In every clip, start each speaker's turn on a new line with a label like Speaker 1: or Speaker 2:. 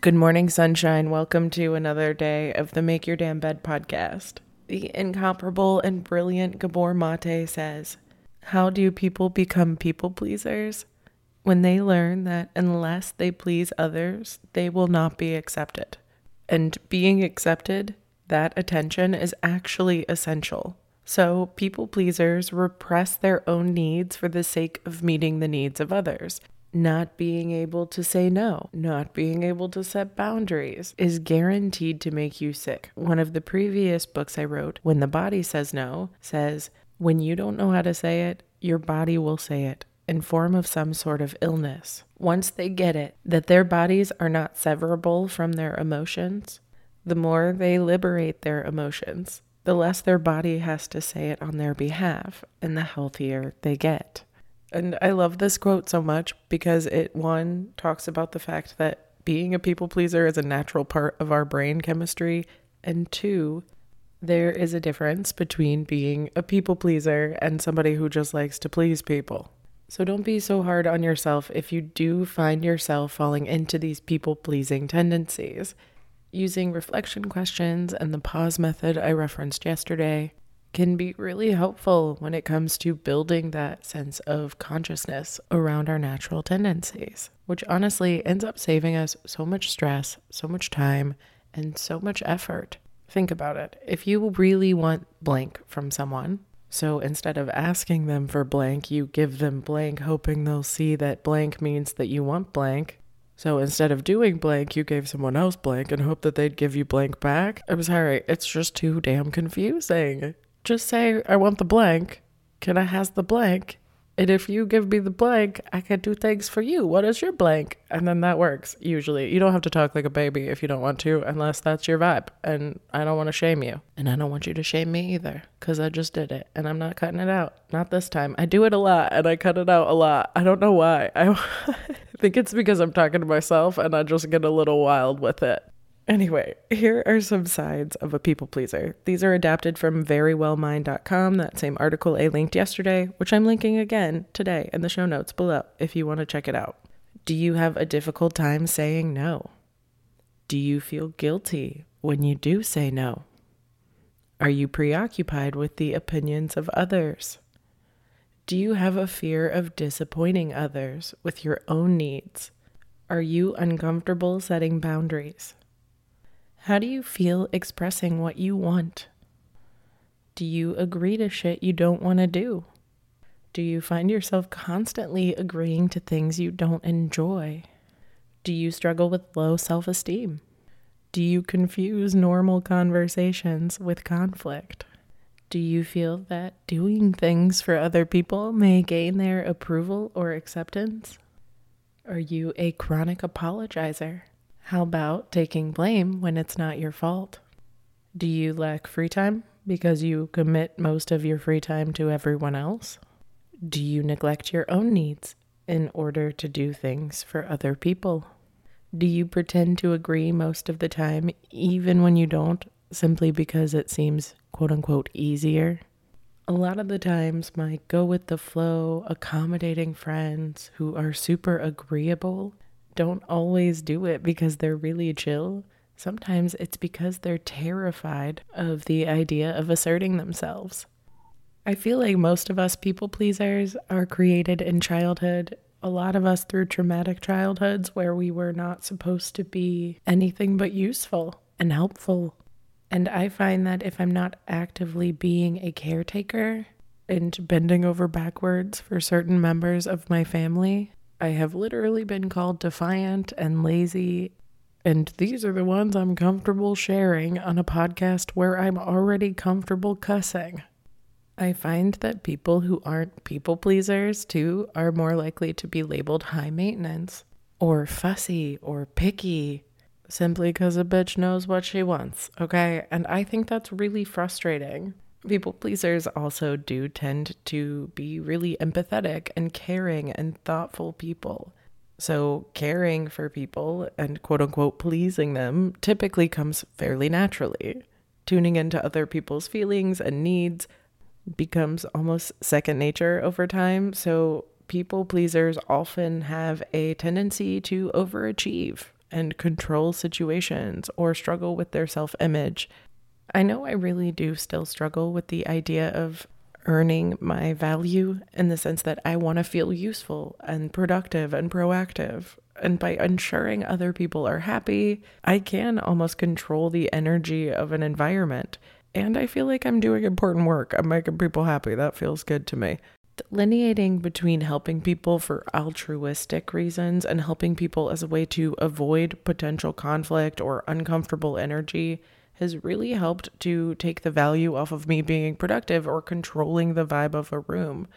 Speaker 1: Good morning, sunshine. Welcome to another day of the Make Your Damn Bed podcast. The incomparable and brilliant Gabor Mate says, How do people become people pleasers? When they learn that unless they please others, they will not be accepted. And being accepted, that attention is actually essential. So, people pleasers repress their own needs for the sake of meeting the needs of others not being able to say no, not being able to set boundaries is guaranteed to make you sick. One of the previous books I wrote, When the Body Says No, says, When you don't know how to say it, your body will say it in form of some sort of illness. Once they get it, that their bodies are not severable from their emotions, the more they liberate their emotions, the less their body has to say it on their behalf, and the healthier they get. And I love this quote so much because it, one, talks about the fact that being a people pleaser is a natural part of our brain chemistry. And two, there is a difference between being a people pleaser and somebody who just likes to please people. So don't be so hard on yourself if you do find yourself falling into these people pleasing tendencies. Using reflection questions and the pause method I referenced yesterday, can be really helpful when it comes to building that sense of consciousness around our natural tendencies, which honestly ends up saving us so much stress, so much time, and so much effort. Think about it. If you really want blank from someone, so instead of asking them for blank, you give them blank, hoping they'll see that blank means that you want blank. So instead of doing blank, you gave someone else blank and hope that they'd give you blank back. I'm sorry, it's just too damn confusing just say, I want the blank. Can I has the blank? And if you give me the blank, I can do things for you. What is your blank? And then that works usually. You don't have to talk like a baby if you don't want to, unless that's your vibe. And I don't want to shame you. And I don't want you to shame me either, because I just did it and I'm not cutting it out. Not this time. I do it a lot and I cut it out a lot. I don't know why. I think it's because I'm talking to myself and I just get a little wild with it. Anyway, here are some signs of a people pleaser. These are adapted from verywellmind.com, that same article I linked yesterday, which I'm linking again today in the show notes below if you want to check it out. Do you have a difficult time saying no? Do you feel guilty when you do say no? Are you preoccupied with the opinions of others? Do you have a fear of disappointing others with your own needs? Are you uncomfortable setting boundaries? How do you feel expressing what you want? Do you agree to shit you don't want to do? Do you find yourself constantly agreeing to things you don't enjoy? Do you struggle with low self esteem? Do you confuse normal conversations with conflict? Do you feel that doing things for other people may gain their approval or acceptance? Are you a chronic apologizer? How about taking blame when it's not your fault? Do you lack free time because you commit most of your free time to everyone else? Do you neglect your own needs in order to do things for other people? Do you pretend to agree most of the time, even when you don't, simply because it seems quote unquote easier? A lot of the times, my go with the flow, accommodating friends who are super agreeable don't always do it because they're really chill. Sometimes it's because they're terrified of the idea of asserting themselves. I feel like most of us people pleasers are created in childhood a lot of us through traumatic childhoods where we were not supposed to be anything but useful and helpful. And I find that if I'm not actively being a caretaker and bending over backwards for certain members of my family, I have literally been called defiant and lazy. And these are the ones I'm comfortable sharing on a podcast where I'm already comfortable cussing. I find that people who aren't people pleasers, too, are more likely to be labeled high maintenance or fussy or picky simply because a bitch knows what she wants. Okay. And I think that's really frustrating. People pleasers also do tend to be really empathetic and caring and thoughtful people. So, caring for people and quote unquote pleasing them typically comes fairly naturally. Tuning into other people's feelings and needs becomes almost second nature over time. So, people pleasers often have a tendency to overachieve and control situations or struggle with their self image. I know I really do still struggle with the idea of earning my value in the sense that I want to feel useful and productive and proactive. And by ensuring other people are happy, I can almost control the energy of an environment and I feel like I'm doing important work. I'm making people happy. That feels good to me. Delineating between helping people for altruistic reasons and helping people as a way to avoid potential conflict or uncomfortable energy has really helped to take the value off of me being productive or controlling the vibe of a room.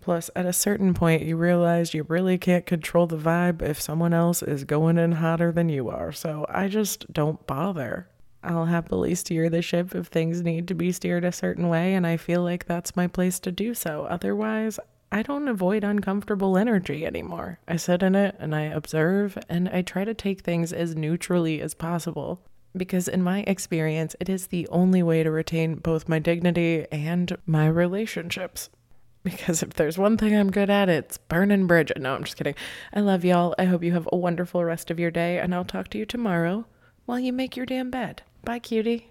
Speaker 1: Plus, at a certain point, you realize you really can't control the vibe if someone else is going in hotter than you are. So I just don't bother. I'll happily steer the ship if things need to be steered a certain way, and I feel like that's my place to do so. Otherwise, I don't avoid uncomfortable energy anymore. I sit in it and I observe and I try to take things as neutrally as possible. Because, in my experience, it is the only way to retain both my dignity and my relationships. Because if there's one thing I'm good at, it's burning bridge. No, I'm just kidding. I love y'all. I hope you have a wonderful rest of your day, and I'll talk to you tomorrow while you make your damn bed. Bye, cutie.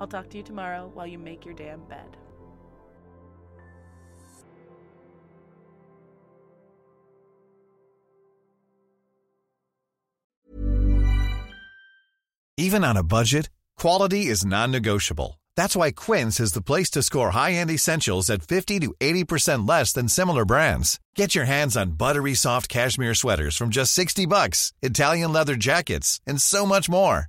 Speaker 1: I'll talk to you tomorrow while you make your damn bed.
Speaker 2: Even on a budget, quality is non negotiable. That's why Quince is the place to score high end essentials at 50 to 80% less than similar brands. Get your hands on buttery soft cashmere sweaters from just 60 bucks, Italian leather jackets, and so much more.